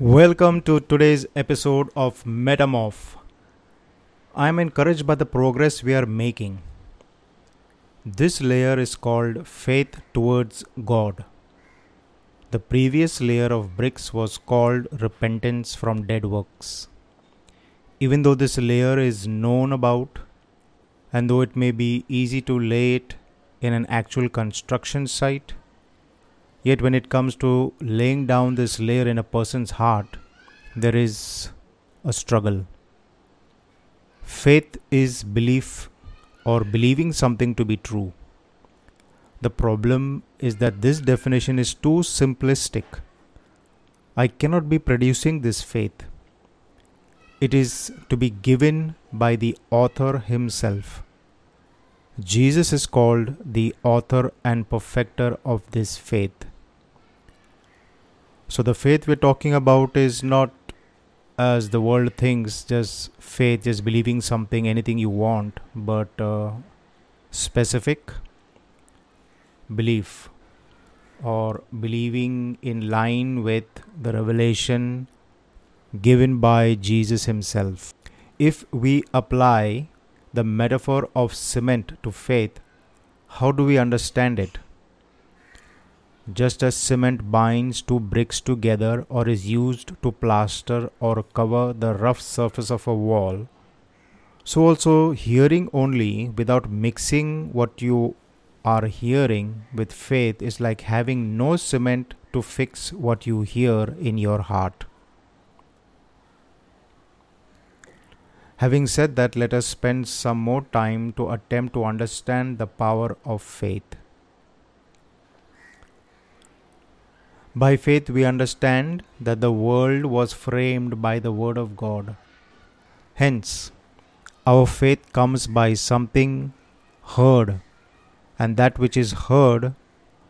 Welcome to today's episode of Metamorph. I am encouraged by the progress we are making. This layer is called faith towards God. The previous layer of bricks was called repentance from dead works. Even though this layer is known about, and though it may be easy to lay it in an actual construction site, Yet, when it comes to laying down this layer in a person's heart, there is a struggle. Faith is belief or believing something to be true. The problem is that this definition is too simplistic. I cannot be producing this faith. It is to be given by the author himself. Jesus is called the author and perfecter of this faith. So the faith we're talking about is not as the world thinks, just faith, just believing something, anything you want, but uh, specific belief or believing in line with the revelation given by Jesus Himself. If we apply the metaphor of cement to faith, how do we understand it? Just as cement binds two bricks together or is used to plaster or cover the rough surface of a wall, so also hearing only without mixing what you are hearing with faith is like having no cement to fix what you hear in your heart. Having said that, let us spend some more time to attempt to understand the power of faith. By faith, we understand that the world was framed by the Word of God. Hence, our faith comes by something heard, and that which is heard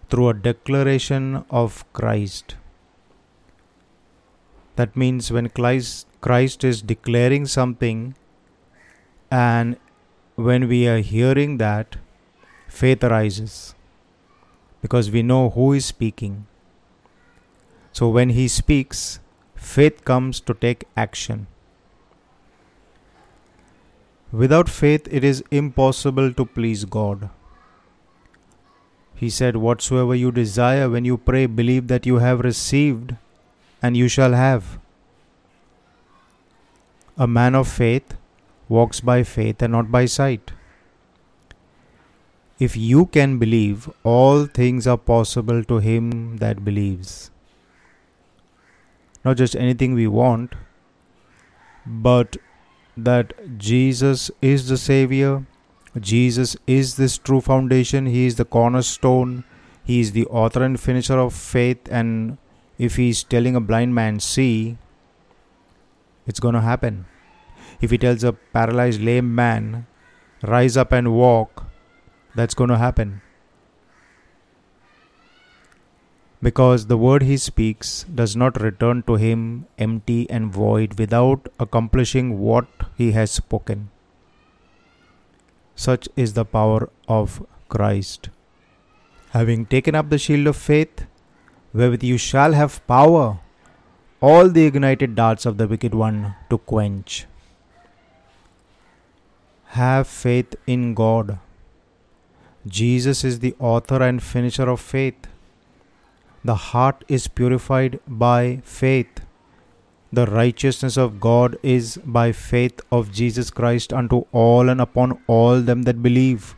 through a declaration of Christ. That means when Christ, Christ is declaring something, and when we are hearing that, faith arises because we know who is speaking. So when he speaks, faith comes to take action. Without faith, it is impossible to please God. He said, Whatsoever you desire when you pray, believe that you have received, and you shall have. A man of faith walks by faith and not by sight. If you can believe, all things are possible to him that believes not just anything we want, but that Jesus is the Savior, Jesus is this true foundation, He is the cornerstone, He is the author and finisher of faith, and if He's telling a blind man, see, it's going to happen. If He tells a paralyzed lame man, rise up and walk, that's going to happen. Because the word he speaks does not return to him empty and void without accomplishing what he has spoken. Such is the power of Christ. Having taken up the shield of faith, wherewith you shall have power all the ignited darts of the wicked one to quench. Have faith in God. Jesus is the author and finisher of faith the heart is purified by faith. The righteousness of God is by faith of Jesus Christ unto all and upon all them that believe.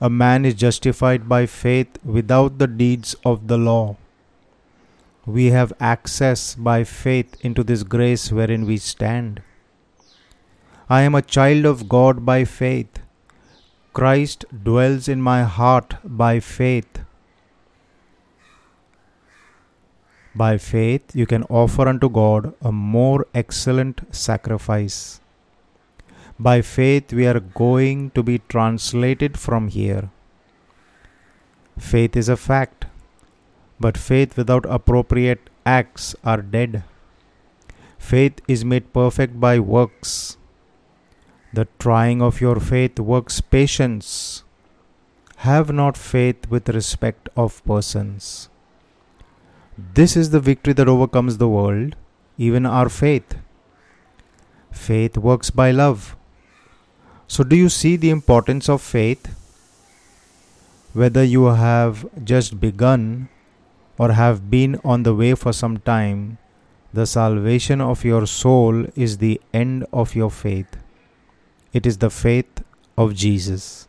A man is justified by faith without the deeds of the law. We have access by faith into this grace wherein we stand. I am a child of God by faith. Christ dwells in my heart by faith. By faith, you can offer unto God a more excellent sacrifice. By faith, we are going to be translated from here. Faith is a fact, but faith without appropriate acts are dead. Faith is made perfect by works. The trying of your faith works patience. Have not faith with respect of persons. This is the victory that overcomes the world, even our faith. Faith works by love. So, do you see the importance of faith? Whether you have just begun or have been on the way for some time, the salvation of your soul is the end of your faith. It is the faith of Jesus.